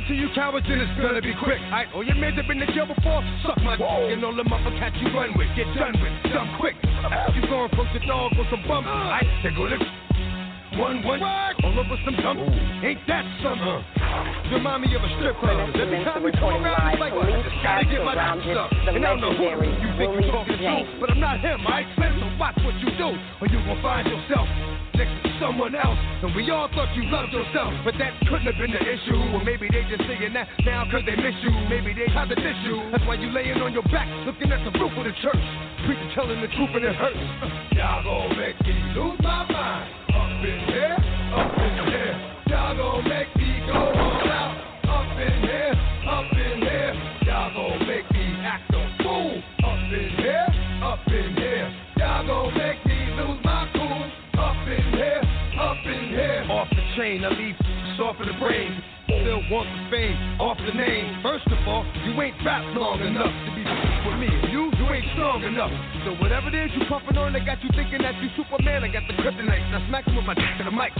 I got to bring it to you cowards and it's gonna be quick. I all your men have been in jail before, suck my dick and all the motherfuckers you run with, get done with, done quick. You gon' approach the dog with some bumps, uh. I they go lift. One, one, all over some dump. Ain't that something? Remind me of a strip club. Every time we come around, it's like, I just gotta get my nuts up. And I don't know who you think you're talking to, but I'm not him, I right? So watch what you do, or you gon' find yourself next to someone else. And we all thought you loved yourself, but that couldn't have been the issue. Or maybe they just saying that now cause they miss you. Maybe they tried to diss you. That's why you laying on your back, looking at the roof of the church. Preacher telling the truth and it hurts. Y'all gon' make me lose my mind. In in in in in in in in I leave off of the brain. Still want the fame, off the name. First of all, you ain't rap long enough to be with me. You, you ain't strong enough. So whatever it is you puffing on, that got you thinking that you Superman. I got the kryptonite. Now smack him with my dick to the mic.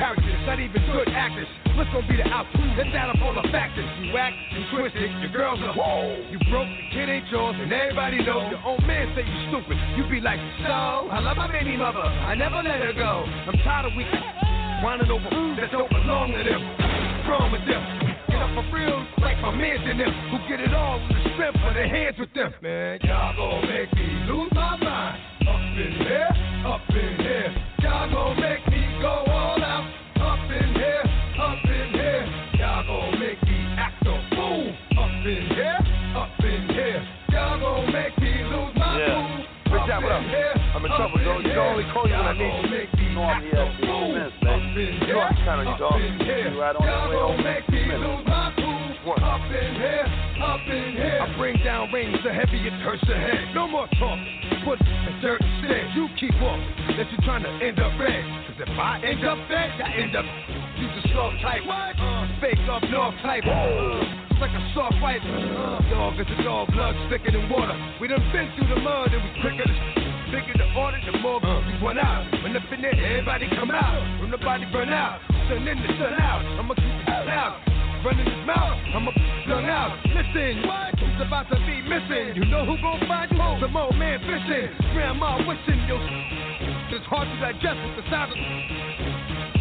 Characters, not even good actors. What's gonna be the outcome? Let's add up all the factors. You act, you twisted, your girls are whoa. You broke, the kid ain't yours, and everybody knows. Your own man say you stupid. You be like, so I love my baby mother. I never let her go. I'm tired of weak. Whining over food that don't belong to them. What's wrong with them? Get up for real, like my mans in them, who get it all with the strength of their hands with them. Man, y'all gon' make me lose my mind. Up in here, up in here. Y'all gon' make me go all out. Up in here, up in here. Y'all gon' make me act a fool. Up in here, up in here. Y'all gon' make me lose my Yeah. cool. Rich Jack, what up? here, I'm in up trouble, dog. You can only call you when I need you. Act here at the. Up in You know I can count on you. Right on Y'all way make to me Smiths. lose my cool. One. Up in here, up in here. I bring down rings the heavy it hurts your head. No more talking. Put the dirt instead. You keep walking. That you're trying to end up red. Cause if I end up dead, I end up. You just soft type. What? Uh, fake up north type. Uh, it's like a soft fight. Uh, dog is a dog, blood thicker than water. We done been through the mud and we quicker to. Bigger the order, the more we run out. When up in there, everybody come out. When the body burn out, sun in the sun out. I'ma keep it loud running his mouth. I'm a young out. Listen, what? He's about to be missing. You know who gon' find you? Some old man fishing. Grandma wishing you. It's hard to digest with the sound of.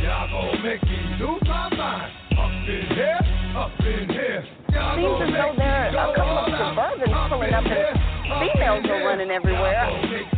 Y'all gon' make me lose my mind. Up in here, up in here. Y'all Seems as though there are a couple of. Suburbans Up pulling in up and females are running everywhere.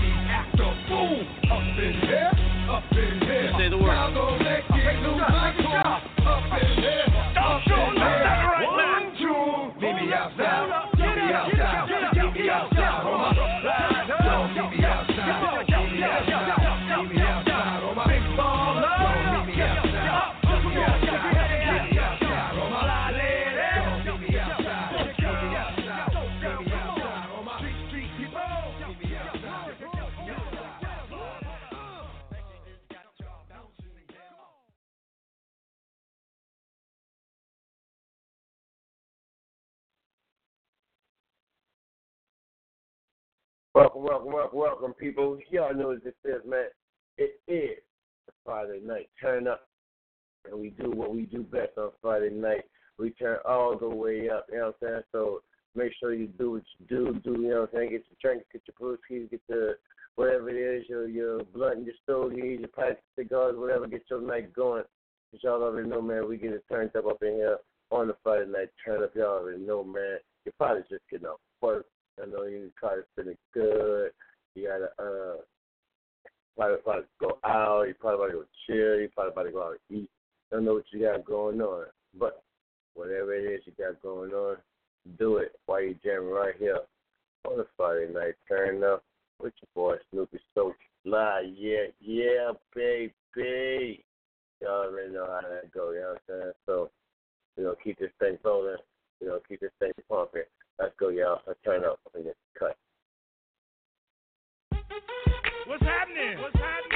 Welcome, welcome, welcome, welcome, people. Y'all know what this is, man. It is Friday night. Turn up. And we do what we do best on Friday night. We turn all the way up, you know what I'm saying? So make sure you do what you do, do, you know what I'm saying? Get your drink, get your brewskis, get the whatever it is, your your blunt, and your stogies, your pipe cigars, whatever, get your night going. Cause y'all already know, man, we get it turned up up in here on the Friday night turn up. Y'all already know, man. You're probably just getting up work. I know you probably feeling good. You gotta uh probably probably go out, you probably about to go chill, you probably about to go out and eat. Don't know what you got going on. But whatever it is you got going on, do it while you're jamming right here on the Friday night turn up with your boy Snoopy So Fly. Yeah, yeah, baby. Y'all already know how that go, you know what I'm saying? So, you know, keep this thing rolling, you know, keep this thing pumping. Let's go, y'all. Let's turn up in this cut. What's happening? What's happening?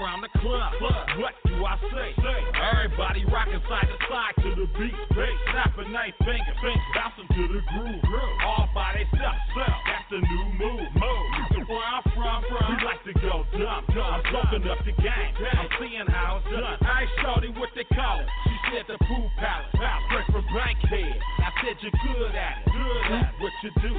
Around the club, what do I say? Everybody rocking side to side to the beat, snapping their fingers, bouncing to the groove, all by themselves. That's the new move. Where I'm from, from. we like to go dumb. I'm soaking up the game. I'm seeing how it's done. I ain't shorty what they call it. She said the pool palace, straight from Bankhead. I said you're good at it. Good at what you do,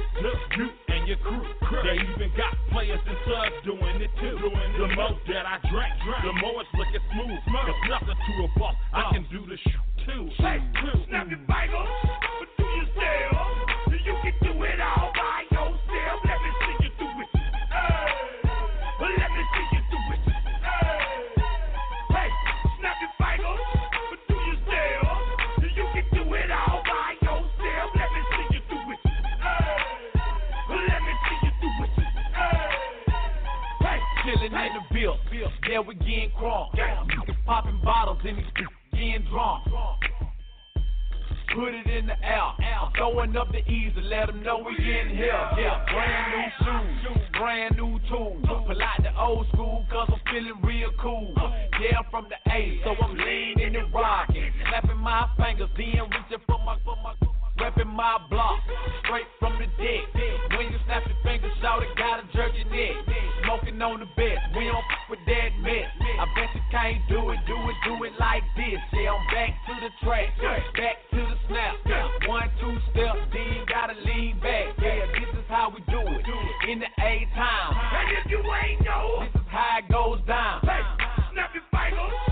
you and your crew. They even got players and subs doing it too. The more that I drink, the more it's looking smooth. It's nothing to a boss. I uh. can do the shoot too. Hey, snap your fingers, but do yourself. You can do yeah, we getting crunk. Popping bottles and these getting drunk. Put it in the air, throwing up the easy, let them know we in here. Yeah, brand new shoes, brand new tools. Pull out the old school, cause I'm feeling real cool. Yeah, from the A, so I'm leaning and rocking. Snapping my fingers, then reaching for my, for my block. Straight from the deck. When you snap your fingers, shout it, gotta jerk your neck. Smoking on the bed, we don't f with that mess. I bet you can't do it, do it, do it like this. Yeah, I'm back to the track, back to the snap. One, two step, then gotta lean back. Yeah, this is how we do it. In the A time. and if you ain't know, This is how it goes down. hey, snap your fingers,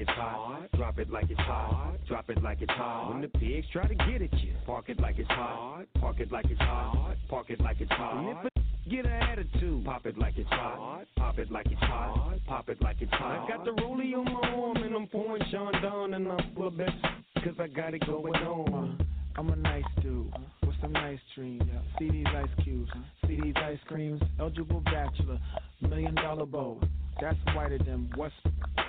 it's hot. Drop it like it's hot. Drop it like it's hot. When the pigs try to get at you, park it like it's hot. Park it like it's hot. Park it like it's hot. And if a get an attitude, pop it like it's hot. Pop it like it's hot. Pop it like it's hot. I got the rollie on my arm and I'm pouring Sean down and I'm full of best cause I got it going on. I'm a nice dude with some nice dreams. See these ice cubes, see these ice creams. Eligible bachelor, million dollar bow. That's whiter than what's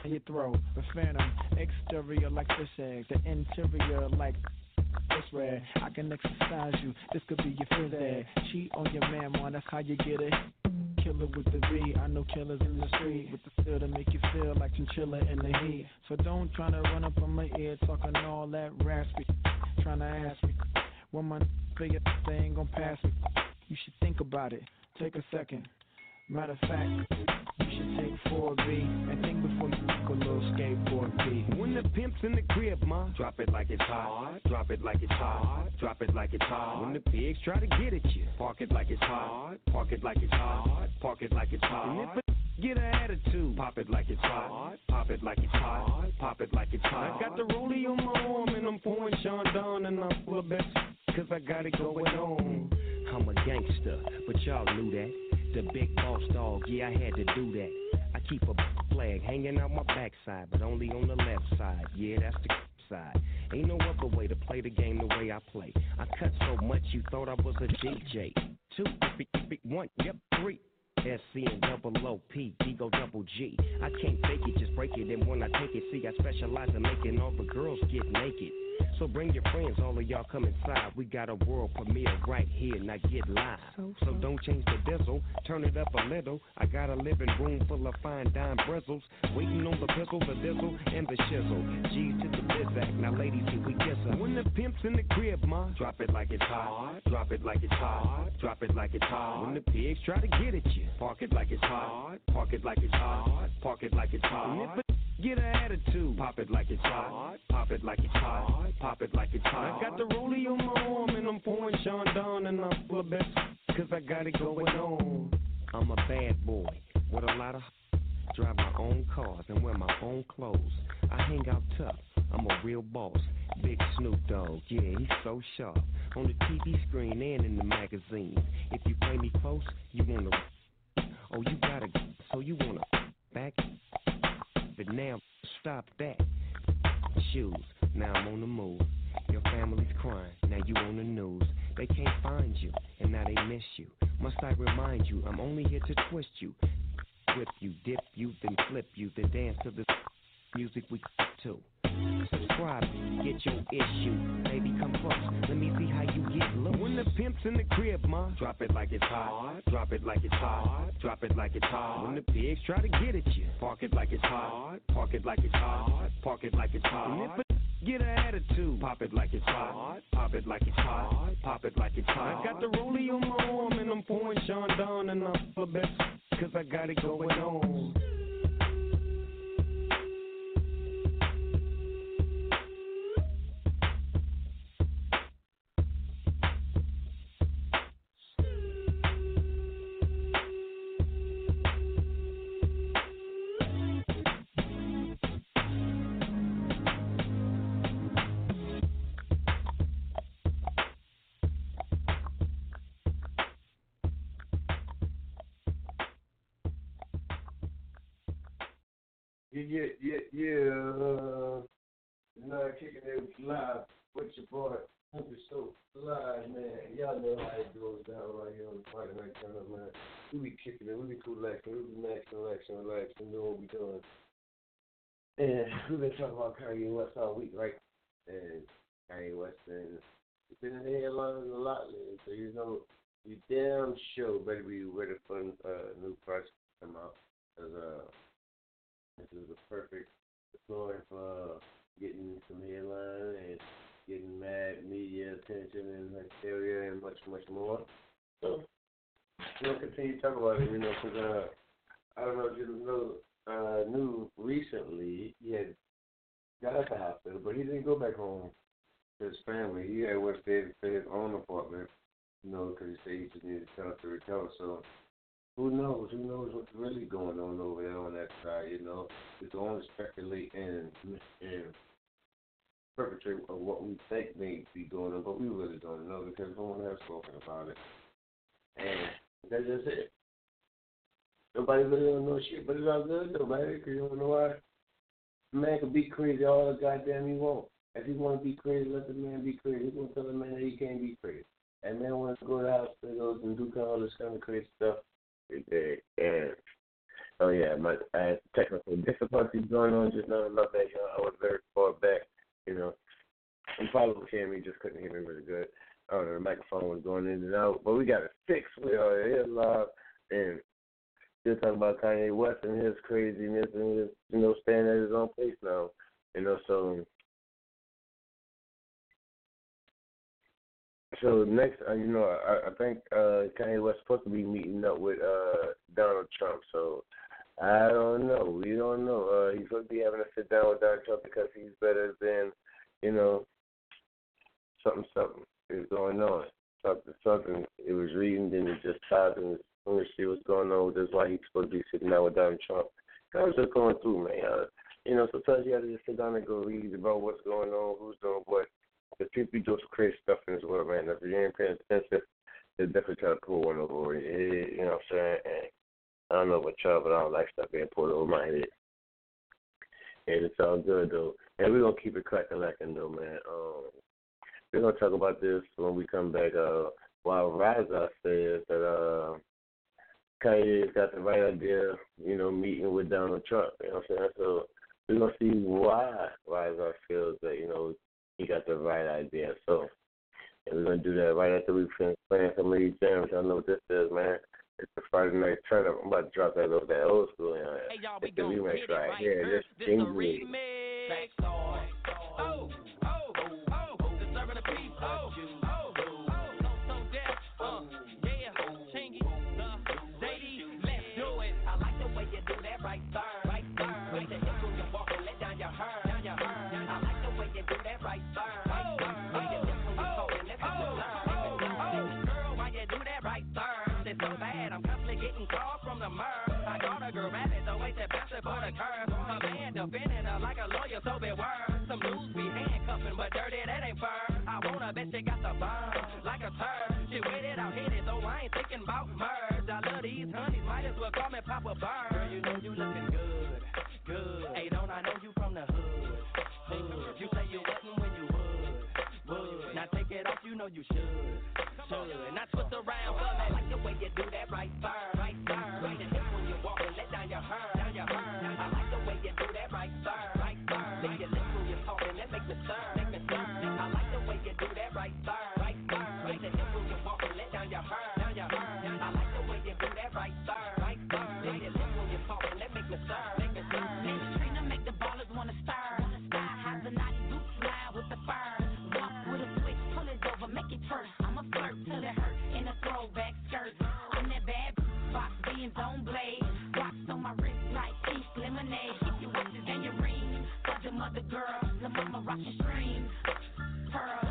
in your throat. The phantom, exterior like fish eggs, the interior like it's red. I can exercise you. This could be your phys ed. Cheat on your man, man. That's how you get it. Killer with the V. I know killers in the street with the feel to make you feel like chinchilla in the heat. So don't try to run up on my ear talking all that raspy. Trying to ask me when my figure they ain't gonna pass me. You should think about it. Take a second. Matter of fact, you should take 4B and think before you take a little skateboard B. When the pimp's in the crib, ma, drop it like it's hot. Drop it like it's hot. Drop it like it's hot. When the pigs try to get at you, park it like it's hot. Park it like it's hot. Park it like it's hot. Get an attitude, pop it like it's hot. Pop it like it's hot. Pop it like it's hot. I got the rollie on my arm and I'm pouring Chandon and I'm full of best cause I got it going on. I'm a gangster, but y'all knew that. The big boss dog, yeah, I had to do that. I keep a flag hanging out my backside, but only on the left side. Yeah, that's the side. Ain't no other way to play the game the way I play. I cut so much you thought I was a DJ. Two, three, three, one, yep, three. SC and double O P, D go double G. I can't fake it, just break it. And when I take it, see, I specialize in making all the girls get naked. So bring your friends, all of y'all come inside. We got a world premiere right here, now get live. So so don't change the diesel, turn it up a little. I got a living room full of fine dime bristles. Waiting on the pistol, the dizzle, and the shizzle. G's to the bizac, now ladies, here we kiss her. When the pimp's in the crib, ma, drop it like it's hot. Drop it like it's hot. Drop it like it's hot. When the pigs try to get at you, park it like it's hot. Park it like it's hot. Park it like it's hot. And if a get an attitude, pop it like it's hot. Pop it like it's hot. Pop it like it's hot. I got the rollie on my arm and I'm pouring Sean down and I'm full of best cause I got it going on. I'm a bad boy with a lot of drive my own cars and wear my own clothes. I hang out tough. I'm a real boss. Big Snoop Dogg, yeah, he's so sharp. On the TV screen and in the magazine. If you play me close, you wanna. Oh, you gotta. So you wanna When try to get at you, park it like it's hot. Park it like it's hot. Park it like it's hot. And if a get an attitude, pop it like it's hot. Pop it like it's hot. Pop it like it's hot. I got the rollie on my arm and I'm pouring Sean down and I'm of best cause I got it going we've been talking about Kanye West all week, right? And Kanye West been, he's been in the headlines a lot lately, so you know, you damn sure better be ready for a uh, new project to come out. Cause, uh, this is the perfect story for getting some headline and getting mad media attention and hysteria and much, much more. So we'll continue to talk about it, you know, because uh, I don't know if you know, uh, knew recently he had got out the hospital, but he didn't go back home to his family. He had went stay to his own apartment, you know, because he said he just needed time to recover. So who knows? Who knows what's really going on over there on that side? You know, can only speculate and and perpetrate of what we think may be going on, but we really don't know because no one has spoken about it. And that's just it. Nobody really don't know shit, but it's all good though, man. Because you don't know why. Man can be crazy all the goddamn he want. If he want to be crazy, let the man be crazy. He won't tell the man that he can't be crazy. And man wants to go to hospitals and do all this kind of crazy stuff. And oh yeah, my I had technical difficulties going on just now. About that, you know, I was very far back. You know, and probably hearing me just couldn't hear me really good. Uh, the microphone was going in and out, but we got it fixed. We are here live, and still talking about Kanye West and his craziness and his, you know, staying at his own place now. You know, so so next, uh, you know, I, I think uh, Kanye West supposed to be meeting up with uh, Donald Trump. So I don't know. We don't know. Uh, he's supposed to be having a sit down with Donald Trump because he's better than, you know, something something is going on. Something something. It was reading, then it just stopped, and let me see what's going on. That's why he's supposed to be sitting down with Donald Trump. I was just going through, man. Uh, you know, sometimes you have to just sit down and go read about what's going on, who's doing what. Because people do some crazy stuff in this world, man. If you ain't paying attention, they definitely try to pull one over head. You know what I'm saying? And I don't know about y'all, but I don't like stuff being pulled over my head. And it's all good though. And we're gonna keep it cracking lacking though, man. Um we're gonna talk about this when we come back. Uh while Raza says that uh Kanye's got the right idea, you know, meeting with Donald Trump. You know what I'm saying? So we're gonna see why Raza feels that, you know, he got the right idea. So and we're gonna do that right after we finish playing some of these jams. Y'all know what this is, man. It's the Friday night turn up. I'm about to drop that over that old school. Uh, Hey, y'all, we it's the gon' remix get it right right here. first. This This a thing is remix. Papa Burn. Girl, you know you looking good, good. Hey, don't I know you from the hood, hood. You say you wasn't when you would, would. Now take it off, you know you should, should. Now twist around for me. Like the way you do that right there. Beans on blade. Rocks on my wrist like pink lemonade. Keep your watches and your rings. For the mother girl, the mama rockin' stream. Pearl,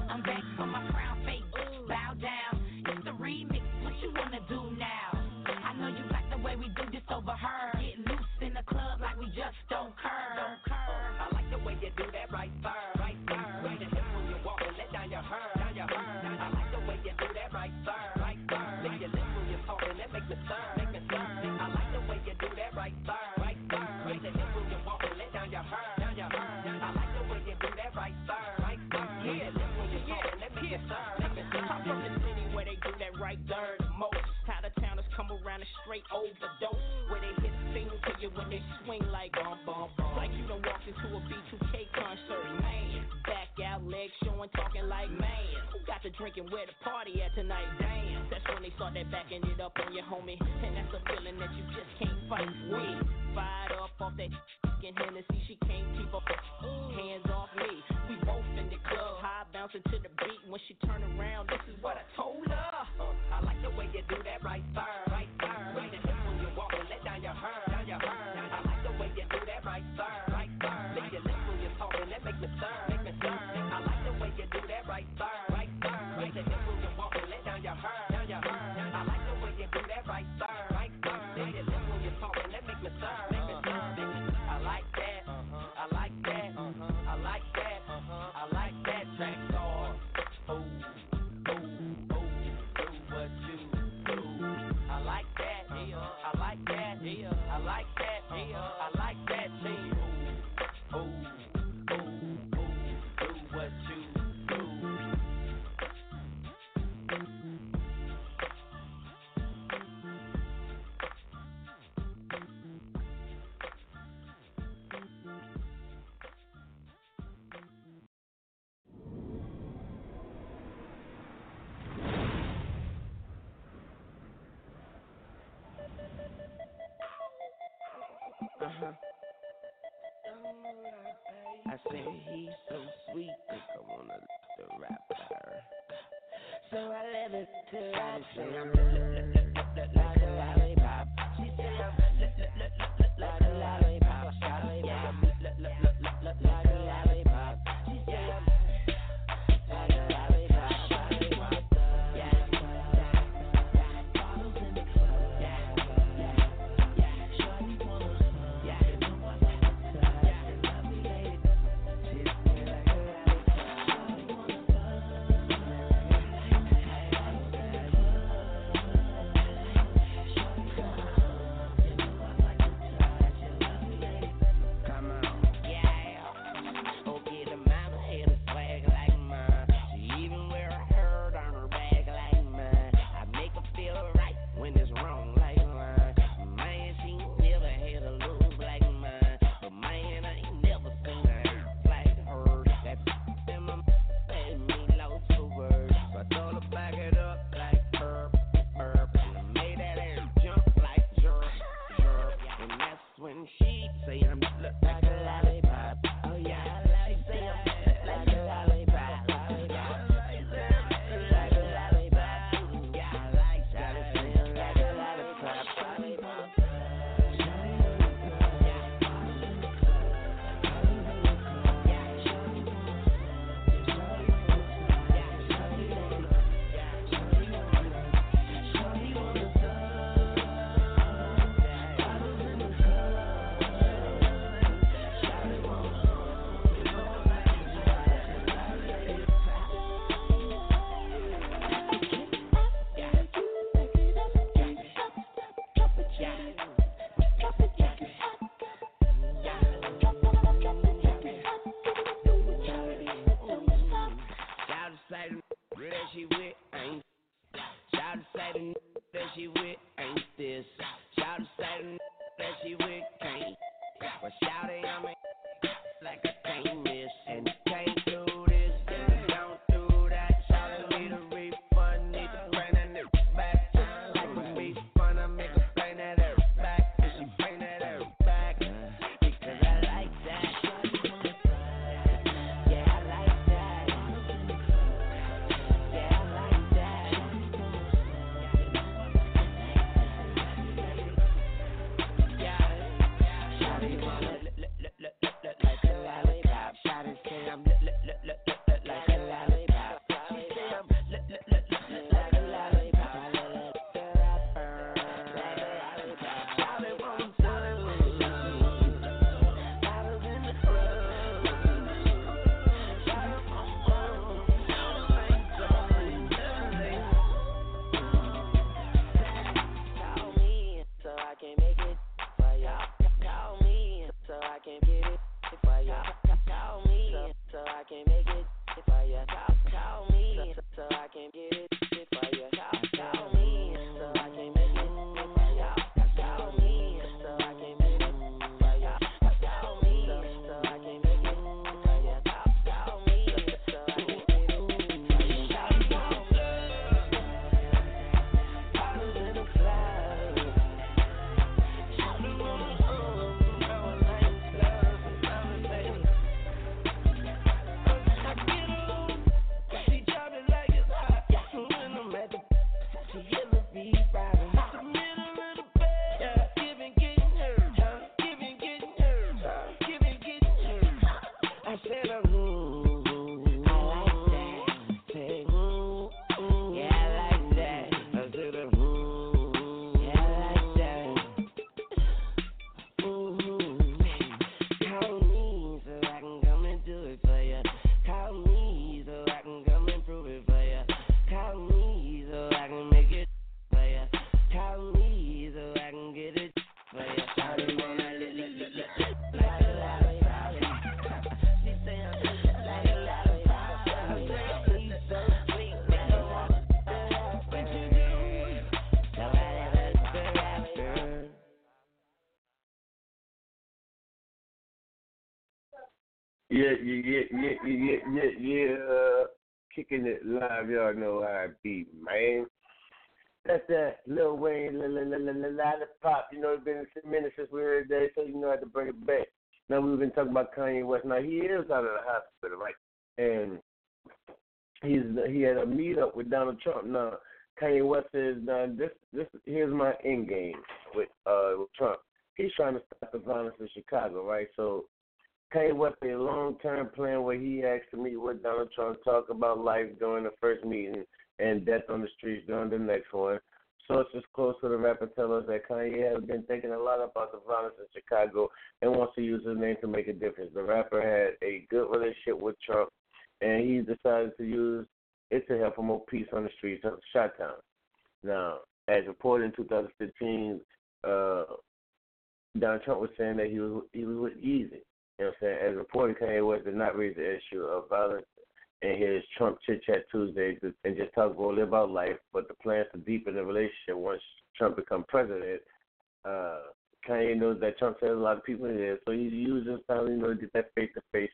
right there the most. How the town towners come around and straight overdose. Where they hit sing to you when they swing like bum bum bum. Like you done walked into a B2K concert, man. Back out, legs showing, talking like man. Who got the drinking where the party at tonight? Damn. That's when they start that backing it up on your homie. And that's a feeling that you just can't fight with. Fired up off that fucking Hennessy, she can't keep up. Hands off me. We both in the club, high bouncing to the beat. When she turn around, this is what I told her. Do that right there, I said he's so sweet, think I wanna the rapper. So I let it to I say Yeah, yeah, yeah, yeah, yeah, yeah, yeah. Kicking it live, y'all know how I be, man. That's that Lil Wayne, Lil Pop. You know, it's been a minutes since we heard that, so you know I had to bring it back. Now we've been talking about Kanye West. Now he is out of the hospital, right? And he's he had a meet up with Donald Trump. Now Kanye West says, now this this here's my end game with uh with Trump. He's trying to stop the violence in Chicago, right? So Kanye West a long term plan where he asked meet with Donald Trump, talk about life during the first meeting and death on the streets during the next one. Sources close to the rapper tell us that Kanye has been thinking a lot about the violence in Chicago and wants to use his name to make a difference. The rapper had a good relationship with Trump, and he decided to use it to help promote peace on the streets of Chi-Town. Now, as reported in 2015, uh, Donald Trump was saying that he was he was with Yeezy. You know what I'm saying? As reported, Kanye West did not raise the issue of violence in his Trump Chit Chat Tuesday and just talk boldly about life, but the plans to deepen the relationship once Trump become president. Uh, Kanye knows that Trump has a lot of people in there, so he's using time, you know, to get that face to face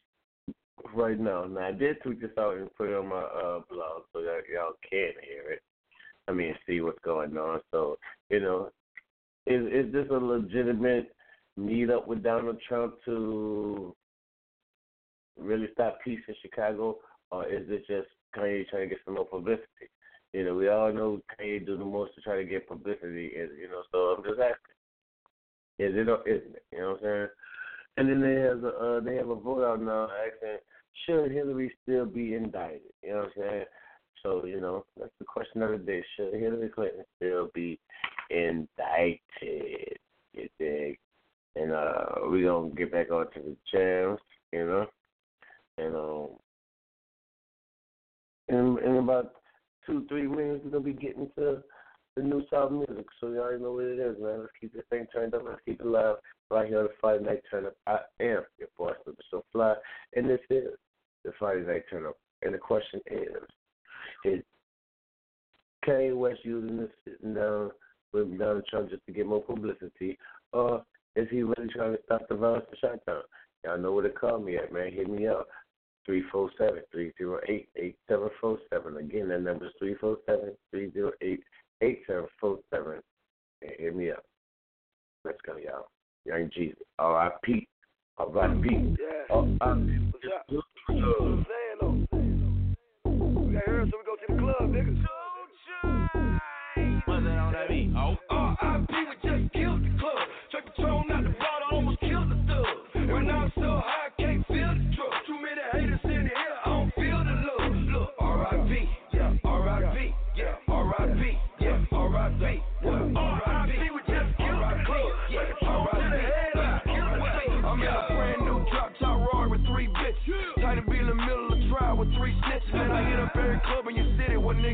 right now. Now I did tweet this out and put it on my uh, blog so that y'all can hear it. I mean, see what's going on. So you know, is is this a legitimate meet up with Donald Trump to really stop peace in Chicago, or is it just Kanye trying to get some more publicity? You know, we all know Kanye do the most to try to get publicity, and you know, so I'm just asking, is it or isn't it? You know what I'm saying? And then they have a uh, they have a vote out now asking should Hillary still be indicted? You know what I'm saying? So you know that's the question of the day: Should Hillary Clinton still be indicted? You dig? And uh, we gonna get back onto the jams, you know, and um, in in about two three minutes we're gonna be getting to the new South music. So you already know what it is, man. Let's keep this thing turned up. Let's keep it live right here on the Friday Night Turn Up. I am your boy, Snoopy SoFly, and this is the Friday Night Turn Up. And the question is, is Kanye West using this sitting down with Donald Trump just to get more publicity, or is he really trying to stop the violence in Chi-Town? Y'all know where to call me at, man. Hit me up. 347-308-8747. Again, that number is 347-308-8747. Hit me up. Let's go, y'all. Young Jeezy. R.I.P. R.I.P. Yeah. R.I.P. What's up? What I'm saying though. We got here, so we go to the club, nigga. What's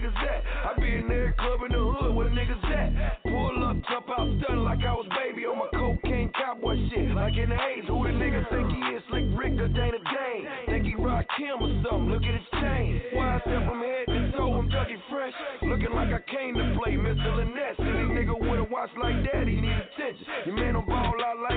niggas at? I be in every club in the hood, where niggas at? Pull up, jump out, stun like I was baby on my cocaine cowboy shit. Like in the A's, who the nigga think he is? Slick Rick or Dana Dane? Think he rock Kim or something? Look at his chain. Why I step from head to toe, I'm Dougie Fresh. Looking like I came to play Mr. Lynette. Any nigga with a watch like that, he need attention. Your man don't ball out like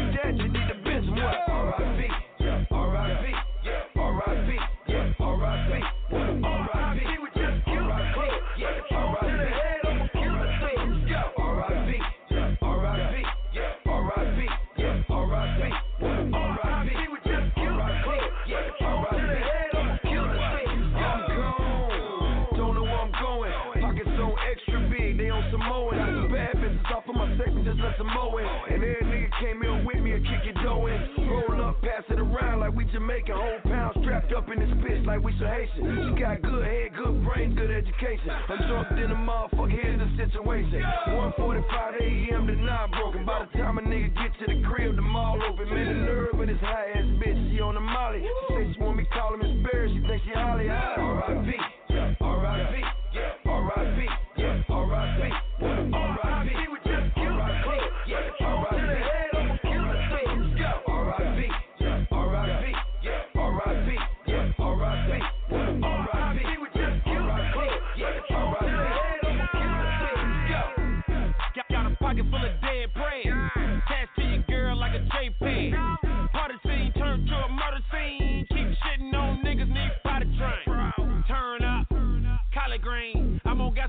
section, just let some mow in. And every nigga came in with me and kick your dough in. Roll up, pass it around like we Jamaican. Whole pound strapped up in this bitch like we some Haitian. She got good head, good brain, good education. I'm drunk in the motherfucker, here's the situation. 1:45 a.m. to 9 broken. By the time a nigga get to the crib, the mall open. Man, the nerve of this high ass bitch, she on the molly. She say she want me call him Miss Barry, she think she Holly. R.I.P.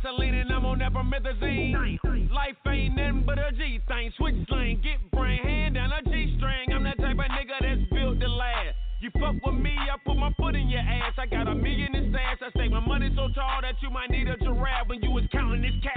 gasoline and I'm on epimethazine. Life ain't nothing but a G thing. Switch lane, get brain, hand down a G string. I'm that type of nigga that's built to last. You fuck with me, I put my foot in your ass. I got a million in stash. I say my money so tall that you might need a giraffe when you was counting this cash.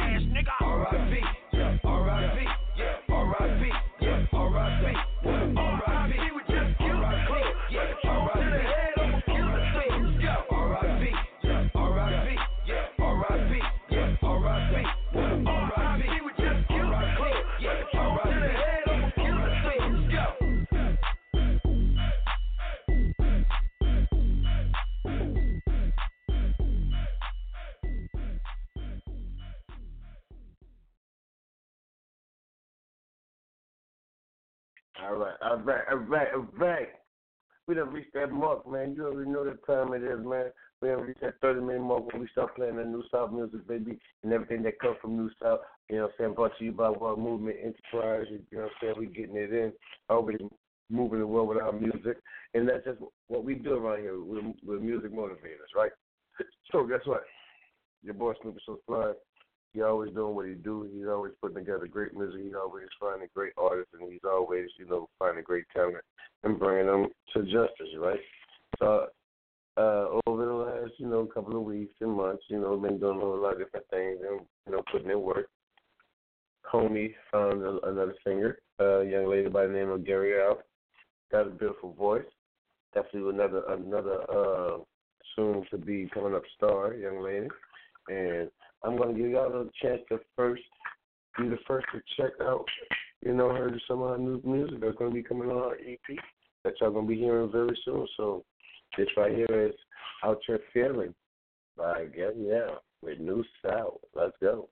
all right, all right, all right, all right. We done reached that mark, man. You already know that time it is, man. We done reached that 30 minute mark when we start playing the New South music, baby, and everything that comes from New South. You know what I'm saying? Brought to you by World Movement Enterprise. You know what I'm saying? we getting it in. Already moving the world with our music. And that's just what we do around here. We're, we're music motivators, right? So guess what? Your boy Snoopy SoFly. He always doing what he do. He's always putting together great music. He's always finding great artists, and he's always, you know, finding great talent and bringing them to justice, right? So uh, over the last, you know, couple of weeks and months, you know, been doing a whole lot of different things and, you know, putting in work. Homie found a, another singer, a young lady by the name of Gary Out. Got a beautiful voice. Definitely another another uh, soon to be coming up star, young lady. And I'm gonna give y'all a chance to first be the first to check out, you know, her some of her new music that's gonna be coming on our EP that y'all gonna be hearing very soon. So this right here is Out Your Feeling by Gabrielle with New South. Let's go.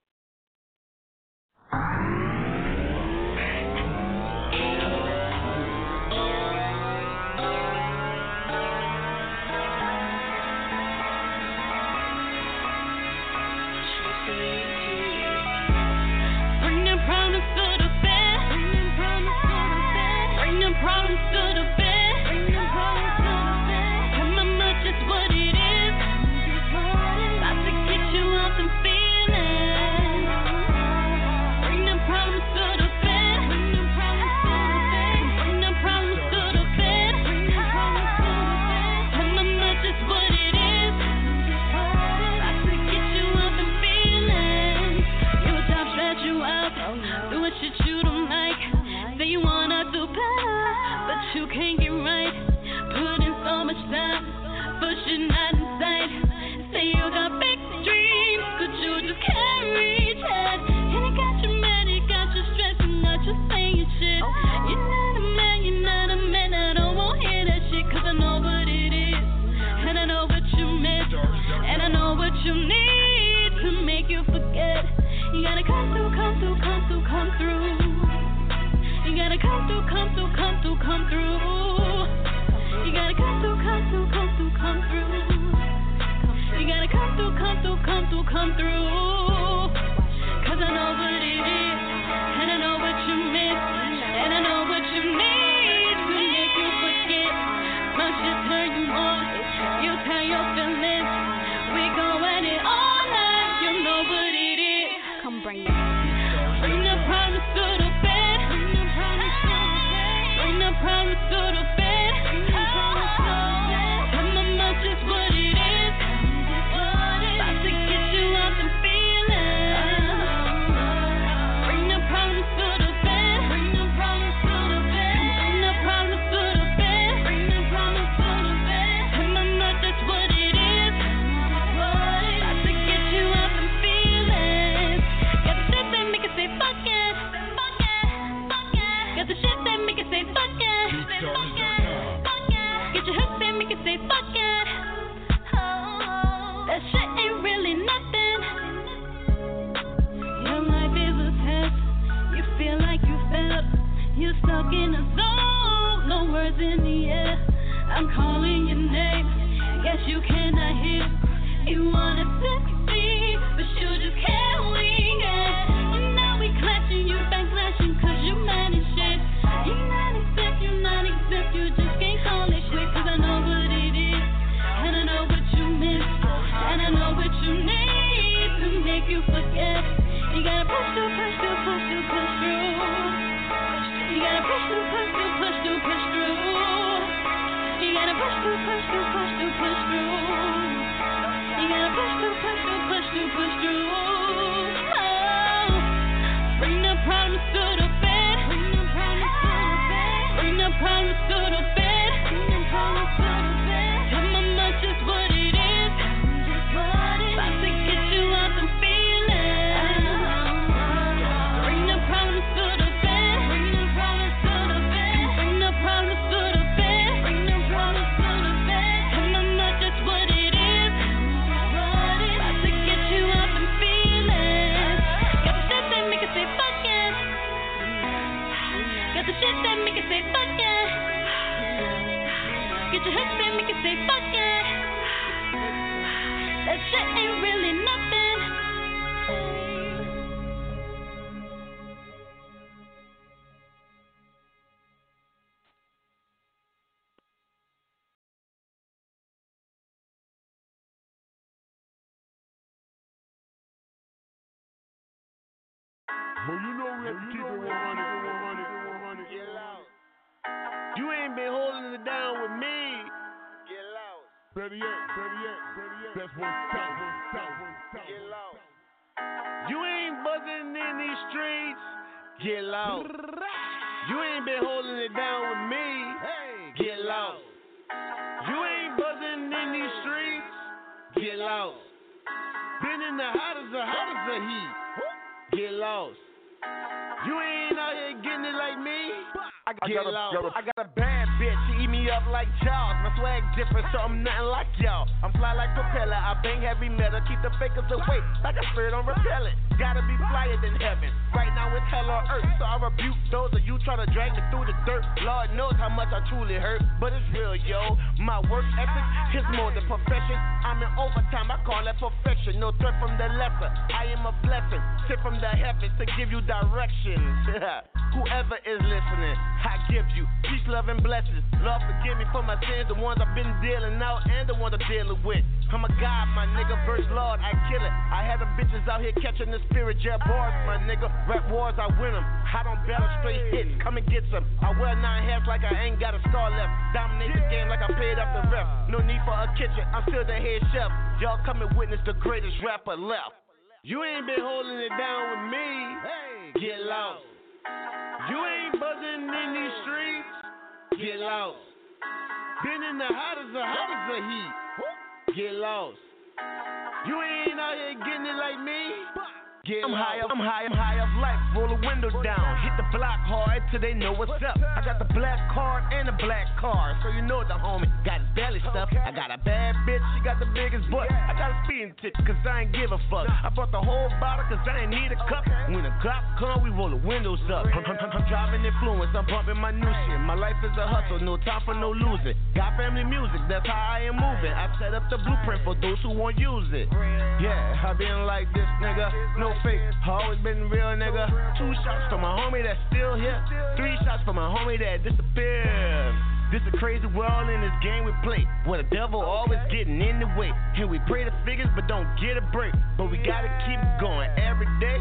I got a- got a- I got a bad bitch. She eat me up like Jaws. My swag different, so I'm nothing like y'all. I'm fly like propeller. I bang heavy metal. Keep the fakers away like a spirit on repellent. Gotta be flyer than heaven. Right now it's hell on earth, so I rebuke those of you try to drag me through the dirt. Lord knows how much I truly hurt, but it's real, yo. My work ethic is more than profession. I'm in overtime, I call that perfection. No threat from the lesser. I am a blessing, sent from the heavens to give you directions. Whoever is listening, I give you peace, love, and blessings. Lord, forgive me for my sins, the ones I've been dealing out and the ones I'm dealing with. I'm a God, my nigga, verse Lord, I kill it. I had the bitches out here catching the spirit, jet bars, my nigga. Rap wars, I win them. I don't battle straight hits, come and get some. I wear nine hats like I ain't got a scar left. Dominate the game like I paid up the ref. No need for a kitchen, I'm still the head chef. Y'all come and witness the greatest rapper left. You ain't been holding it down with me. Hey, get lost. You ain't buzzing in these streets. Get lost. Been in the hottest of hottest of heat. Get lost. You ain't out here getting it like me. Get I'm high up, I'm high, I'm high up life. Roll the window down, hit the block hard till they know what's up. I got the black card and the black car, so you know the homie got his belly stuff. I got a bad bitch, she got the biggest butt. I got a speeding ticket cause I ain't give a fuck. I bought the whole bottle cause I ain't need a cup. When the cop come, we roll the windows up. I'm, I'm- I'm driving influence, I'm bumping my new shit. My life is a hustle, no time for no losing. Got family music, that's how I am moving. I set up the blueprint for those who won't use it. Yeah, I been like this, nigga. No fake, always been real, nigga. Two shots for my homie that's still here. Three shots for my homie that disappeared. This a crazy world in this game we play. Where the devil always getting in the way. And we pray the figures but don't get a break. But we gotta keep going every day.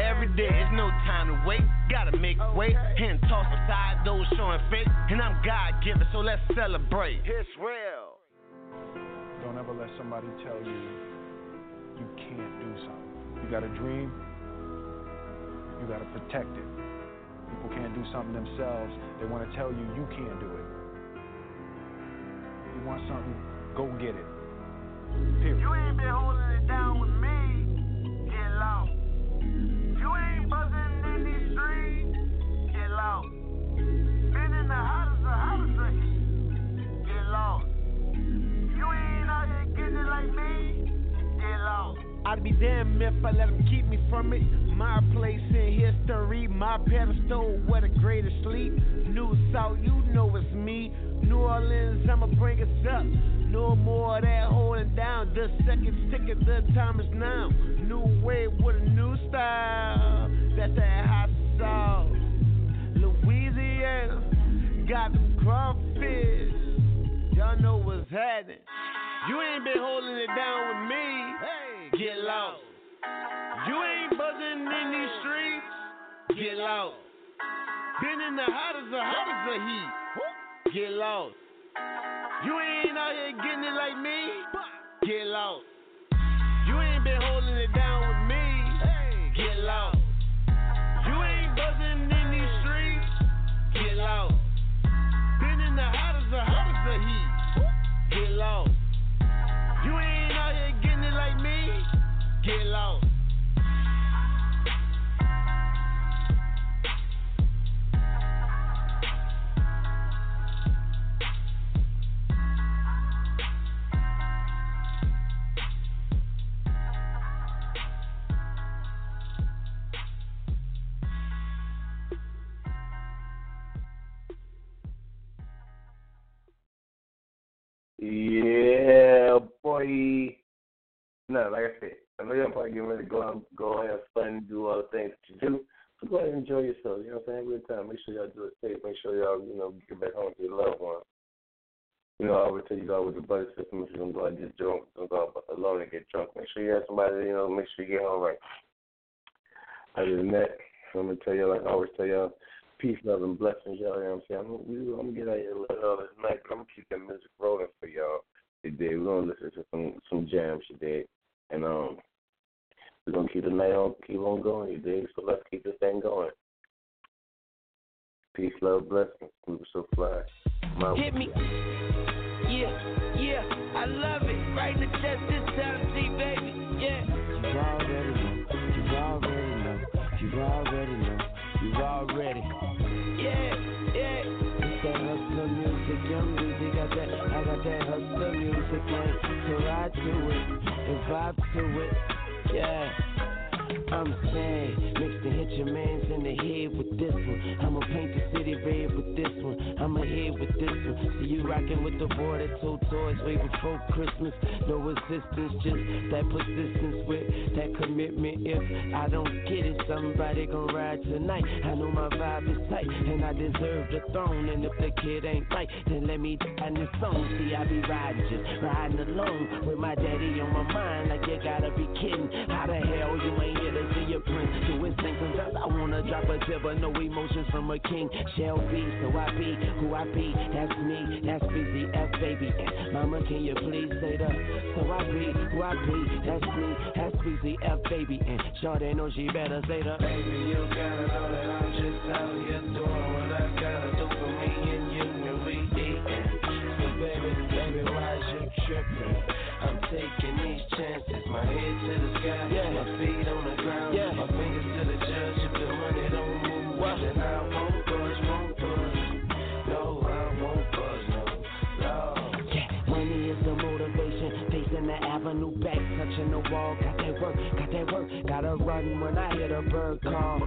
Every day, it's no time to wait. Gotta make way and toss aside those showing fake. And I'm God given, so let's celebrate. It's real. Don't ever let somebody tell you you can't do something. You got a dream, you got to protect it. People can't do something themselves. They want to tell you you can't do it. You want something, go get it. Period. You ain't been holding it down with me. Get lost. I'd be damn if I let them keep me from it. My place in history, my pedestal where the greatest sleep. New South, you know it's me. New Orleans, I'ma bring us up. No more of that holding down. The second ticket, the time is now. New wave with a new style. That's that hot sauce. Louisiana, got them crawfish. Y'all know what's happening. You ain't been holding it down with me. Hey, get lost. You ain't buzzing in these streets. Get lost. Been in the hottest of hottest of heat. Get lost. You ain't out here getting it like me. Get lost. You ain't been like I said, I know y'all probably getting ready to go out, go have fun, do all the things that you do. So go ahead and enjoy yourself. You know what I'm saying? Have a good time. Make sure y'all do it safe. Make sure y'all, you know, get back home to your loved ones. You know, I always tell you out with the buddy system. If you're gonna go out and get drunk, don't go out alone and get drunk. Make sure you have somebody. You know, make sure you get home right. Other than that, I'm gonna tell you like I always tell y'all, peace, love, and blessings, y'all. You know what I'm saying? I'm, I'm gonna get out here a little this night, but I'm gonna keep that music rolling for y'all today. We're gonna listen to some some jams today, and um, we're gonna keep the night on, keep on going You dig? So let's keep this thing going. Peace, love, blessings. We were so fly. My Hit me. Yeah, yeah, I love it. Right in the chest this time, T baby. Yeah. You already know. You already know. You already know. You already. Yeah, yeah. It's that hustler music, young music. Got that, I got that hustler music, man. So ride to it and vibe to it. Yeah. I'm saying, mix the hit your mans in the head with this one. I'ma paint the city red with this one. I'ma hit with this one. See you rocking with the boy that told toys way before Christmas. No resistance, just that persistence with that commitment. If I don't get it, somebody gon' ride tonight. I know my vibe is tight, and I deserve the throne. And if the kid ain't right, then let me die in the song. See, I be riding, just riding alone with my daddy on my mind. Like you gotta be kidding. How the hell you ain't here to see your prince? Do his thing. Wanna drop a tip, but no emotions from a king. Shall be, so I be who I be. That's me, that's busy F baby. And mama, can you please say the? So I be who I be. That's me, that's busy F baby. And Shorty know she better say the. Baby, you gotta know that I'm just out here doing what I gotta do for me and you and we eatin'. So baby, baby, why is you tripping? I'm taking these chances. My head to the Gotta when I hear the bird call.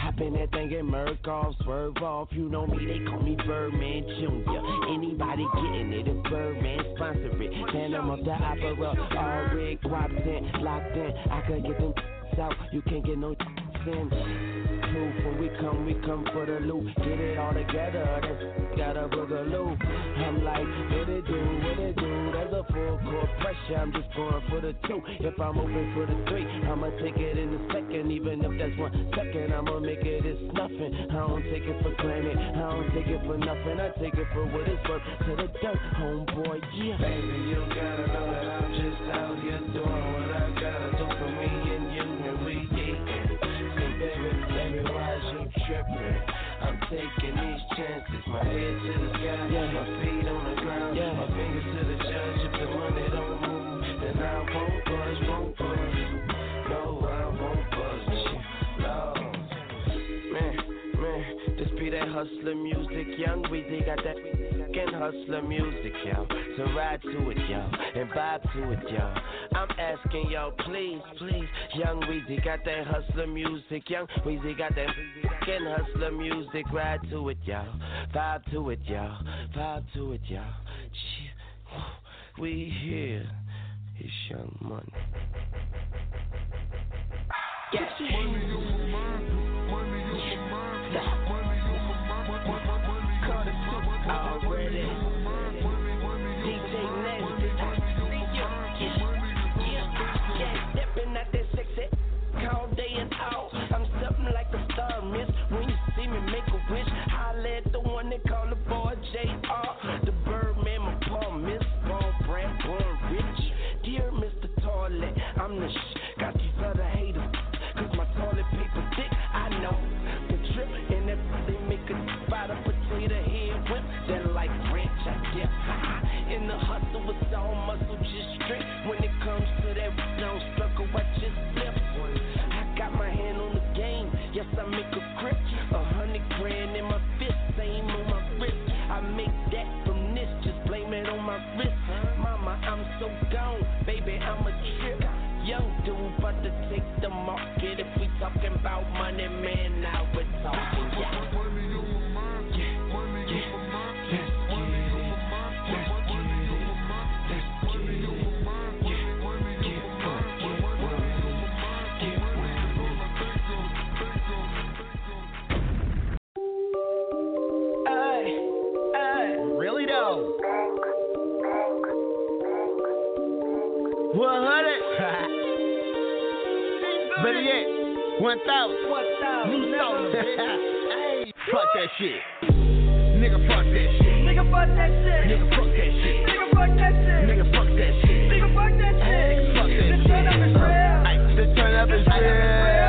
Hop in that thing and off, swerve off. You know me, they call me Birdman Jr. Anybody getting it, if Birdman sponsor it. Phantom of the opera, all red, guaps in, locked in. I could get them out, you can't get no in. Proof when we come, we come for the loot. Get it all together, that's got a boogaloo. I'm like, what it do, what it do? A full court pressure, I'm just going for the two. If I'm open for the three, I'ma take it in a second. Even if that's one second, I'ma make it it's nothing. I don't take it for granted, I don't take it for nothing. I take it for what it's worth to the dirt, homeboy, yeah. Baby, you gotta know that I'm just out here doing what I gotta do for me and you and we eatin'. So baby, baby, why is you tripping? I'm taking these chances, my head to the sky, yeah. my feet that hustler music, young Weezy got that fucking hustler music, yo. So ride to it, yo, and vibe to it, yo. I'm asking yo, please, please, young Weezy got that hustler music, young Weezy got that fucking hustler music, ride to it, yo, vibe to it, yo, vibe to it, yo. We here, it's Young Money. Yes. Already. The all muscle, just straight. When it comes to that down struggle, I just flip. I got my hand on the game, yes, I make a grip. A hundred grand in my fist, same on my wrist. I make that from this, just blame it on my wrist. Mama, I'm so gone, baby, I'm a trip. Young dude, about to take the market. If we talking about money, man, 1,000. 1,000. New song. Fuck that shit. Nigga, fuck that shit. Nigga, fuck that shit. Nigga, fuck that shit. Nigga, fuck that shit. Nigga, fuck that shit. Nigga, fuck that shit. Fuck that The turn up is real. The turn up is real.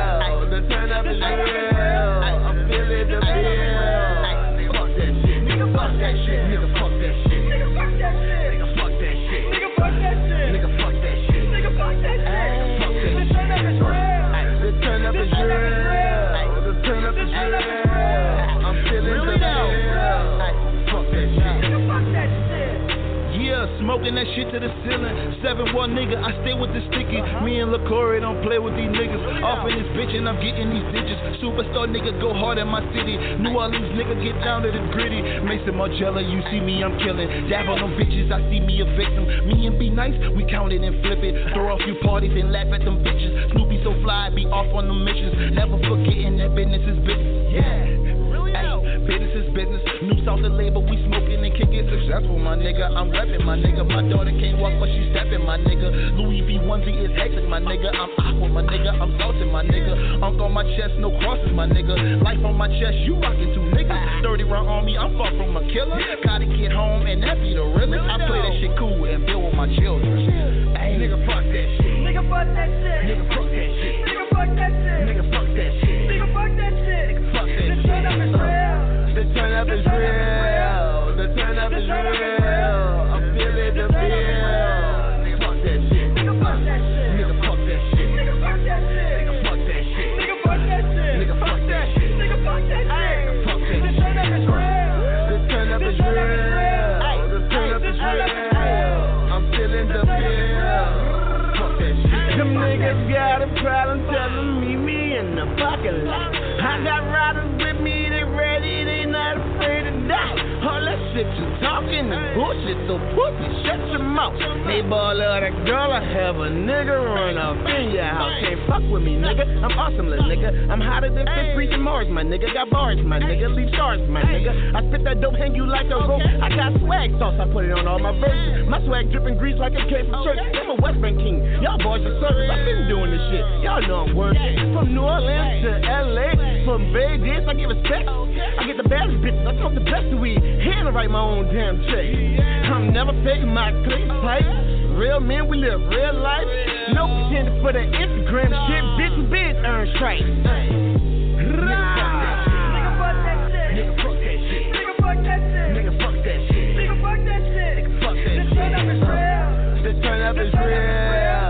That shit to the ceiling. Seven one nigga, I stay with the sticky. Me and LaCory don't play with these niggas. Off in this bitch and I'm getting these digits. Superstar nigga go hard in my city. New Orleans nigga get down to the gritty. Maison Margiela, you see me, I'm killing. Dab on them bitches, I see me a victim. Me and be nice, we count it and flip it. Throw a few parties and laugh at them bitches. Snoopy SoFly, be off on the missions. Never forgetting that business is business. Yeah. Ay, business is New the label, we smoking and kicking successful, my nigga. I'm repping, my nigga. My daughter can't walk, but she stepping, my nigga. Louis V onesie is hectic, my nigga. I'm aqua, my nigga. I'm salted, my nigga. Unk on my chest, no crosses, my nigga. Life on my chest, you rockin' two niggas. 30 round on me, I'm far from a killer. Gotta get home, and that be the realest. I play that shit cool and build with my children. Ay, nigga, fuck that shit. Nigga, fuck that shit. Nigga, fuck that shit. Nigga, fuck that shit. Nigga, fuck that shit. Got a problem, tell them meet me in the parking lot. I got riders with me, ready, they not afraid to die. All that shit you talking is bullshit, so pussy, shut your mouth. They ball of the girl, I have a nigga run up in your house. Can't fuck with me, nigga. I'm awesome, little nigga. I'm hotter than Fifth and Mars, my nigga. Got bars, my nigga. Leave stars, my nigga. I spit that dope, hang you like a rope. I got swag sauce, I put it on all my verses. My swag dripping grease like it came from church. I'm a West Bank king. Y'all boys are service. I've been doing this shit. Y'all know I'm working. From New Orleans to LA, from Vegas, I give a respect. I get the baddest bitches. I talk the best of weed. Hand write my own damn check. I'm never faking my click pipe. Real men, we live real life. No pretending for the Instagram shit. Bitch, we been earn stripes. Nigga, fuck that shit. Nigga, fuck that shit. Nigga, fuck that shit. Nigga, fuck that shit. Nigga, fuck that shit. Fuck that The turn up is real. The turn up is real.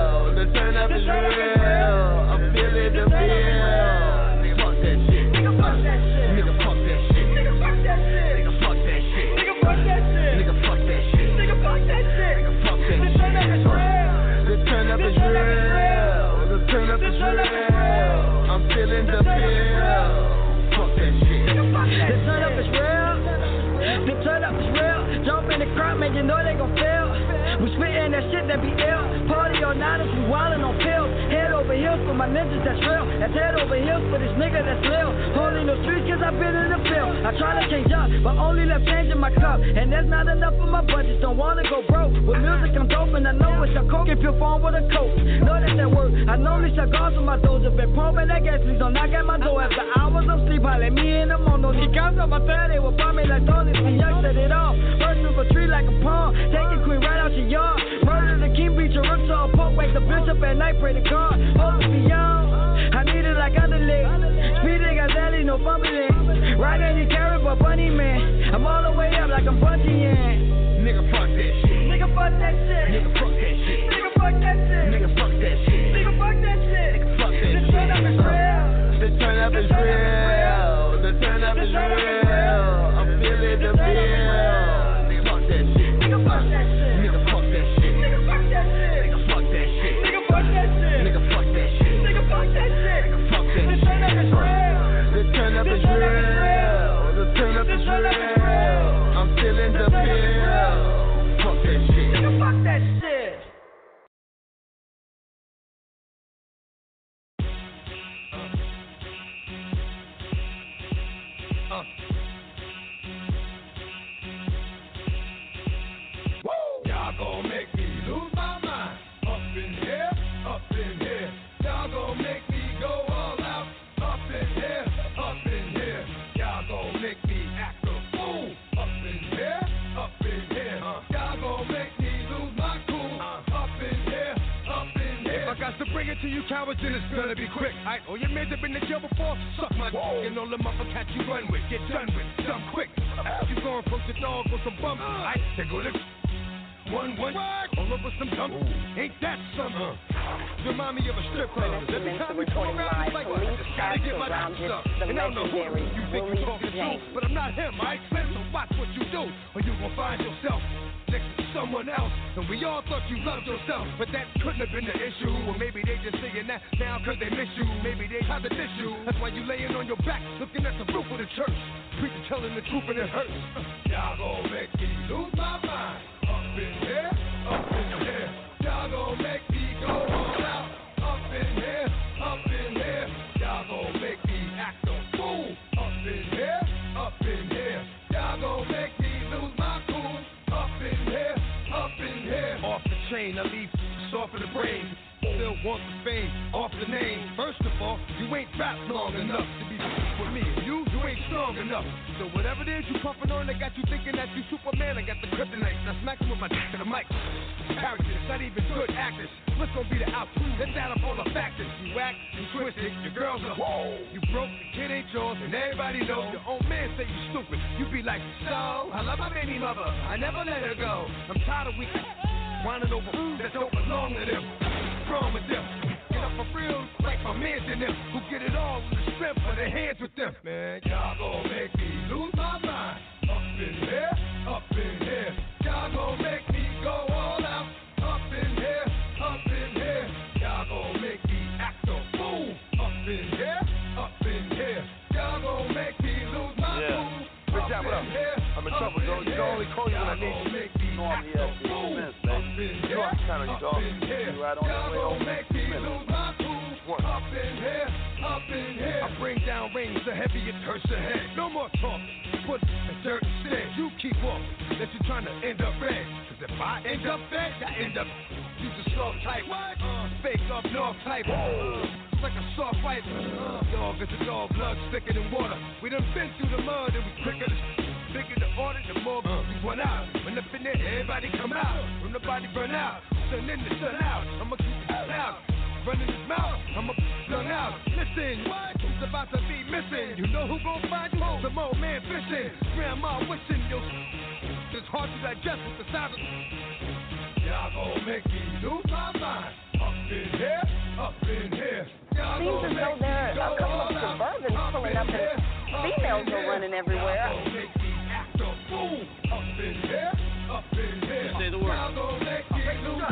Turn up is real. Jump in the crowd, man, you know they gon' fail. We spittin' that shit that be ill. Party all night, we wildin' on pills. Head over heels for my ninjas that's real. That's head over heels for this nigga that's lil. Holding the streets cause I've been in the field. I try to change up, but only left change in my cup. And there's not enough for my budget, don't wanna go broke. With music I'm dope and I know it's a coke. If you're phone with a coat, know that's that word. I know these cigars with my. If it pumping that gas, please don't knock at my door. After hours of sleep, holla me in the morning. He comes up my third, they will buy me like Tony. See, young set it off. First a tree like a palm. Take a queen right out your yard. Murder the king, beat your rooks all poke. Wake the bishop at night, pray to God. Hold it beyond. I need it like underleg. Speeding, Gazelle, no fumbling. Riding the carrot, but bunny man. I'm all the way up like I'm bungee Nigga, fuck that shit. Nigga, fuck that shit. Nigga, fuck that shit. Nigga, fuck that shit. Nigga, fuck that shit. Nigga, fuck that shit. Fuck that The turn up is real. The turn up is real. The turn up is real. I'm feeling the bill. Cowards, then it's gonna be quick. Alright, all your mans have been to jail before, suck my dick and all the motherfuckers you run with, get done with, done quick. You gonna approach the dog with some bumps, I they go lift. One, one, all over some dump. Ain't that something? Uh, remind me of a strip club. Every time we come around, it's like, what? Just gotta get my stuff. And I don't know who you think you're talking to, but I'm not him, alright? So watch what you do, or you gon' find yourself to someone else. And we all thought you loved yourself, but that couldn't have been the issue. Or maybe they just saying that now cause they miss you. Maybe they to diss you. That's why you laying on your back, looking at the roof of the church. Preacher telling the truth and it hurts. Y'all gon' make me lose my mind. Up in here, up in here. Y'all gon' make me go all out. Up in here, I leave off of the brain. Still want the fame, off the name. First of all, you ain't rap long enough to be with me. You, you ain't strong enough. So whatever it is you puffin' on, they got you thinking that you Superman. I got the kryptonite. Now smack 'em with my dick to the mic. Characters, not even good actors. What's gonna be the outcome? Let's add up all the factors. You act, you twisted, your girls are whoa. You broke, the kid ain't yours, and everybody knows. Your own man say you stupid. You be like, so I love my baby mother. I never let her go. I'm tired of weak whining over food that don't belong to them. Wrong with them? Get up for real, like my mans in them, who get it all with the strength of their hands with them. Man, y'all gon' make me lose my mind. Up in here, up in here. Y'all gon' make me go all out. Up in here, up in here. Y'all gon' make me act a fool. Up in here, up in here. Y'all gon' make me lose my Yeah. cool. Rich Jack, what up? I'm in trouble, Joe. You can only call you when I need you. I'm here at the Smith, baby. You know I can count on you, right way home. I bring down rings, the heavier curse ahead. No more talk, put the dirt instead. You keep walking, that you're trying to end up red. Cause if I end up dead, I end up. You just soft type, uh, fake up north type. Uh, it's like a soft fight. Uh, dog is a dog, blood thicker than water. We done been through the mud and we quicker to bigger the order, the more we run out. When up in there, everybody come out. When the body burn out, sun in the sun out. I'ma keep loud. Running his mouth, I'ma flung out. Listen, what? It's about to be missing. You know who gon' find you? Some old man fishing. Grandma wishing you. It's hard to digest with the sound of. Y'all gon' make me lose my mind. Up in here, up in here. Y'all Seems as though there are a couple of all out. Suburbans pulling up and females are running everywhere. Y'all gon' make me act a fool. Up in here, up in here. Say the word. Y'all gon' make me lose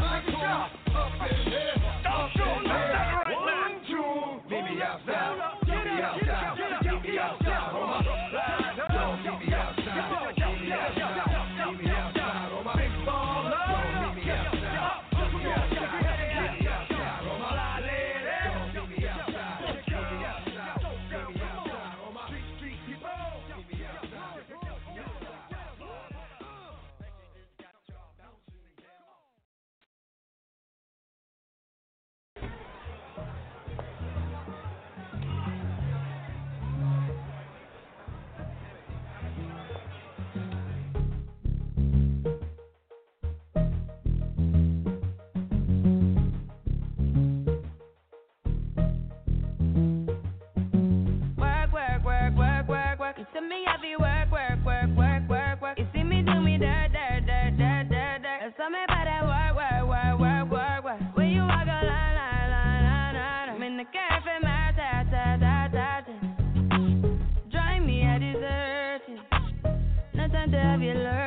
see me heavy work, work, work, work, work, work. You see me do me dirt, dirt, dirt, dirt, dirt, dirt. And some about that work, work, work, work, work, work. When you walk a line, line, line, line, line. I'm in the cafe, my ta, ta, ta, ta, ta. Drive me a deserted. No time to have you lurking.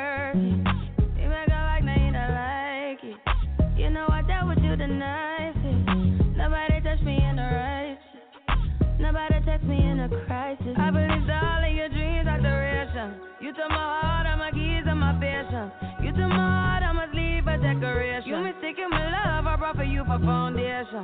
my heart, all my keys, and my passion. You took my heart, I must leave a decoration. You mistaken my love, I brought for you for foundation.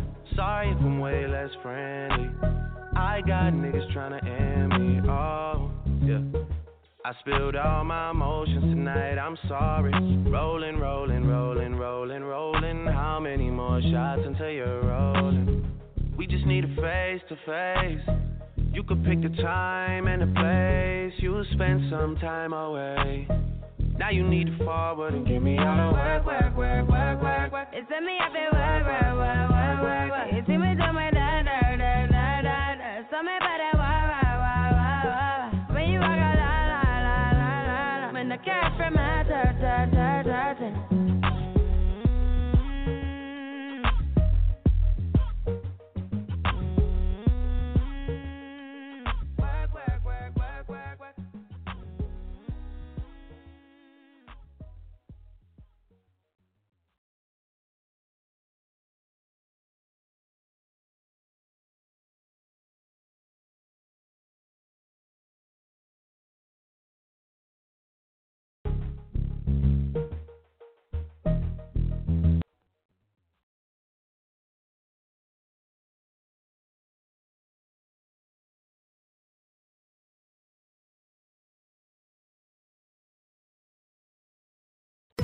Sorry if I'm way less friendly. I got niggas tryna end me. Oh, yeah. I spilled all my emotions tonight, I'm sorry. Rolling, rolling, rolling, rolling, rolling. How many more shots until you're rolling? We just need a face to face. You could pick the time and the place. You'll spend some time away. Now you need to forward and give me all the work, work, work, work, work, work. It's me there, work, work, work, work, work, work. You see me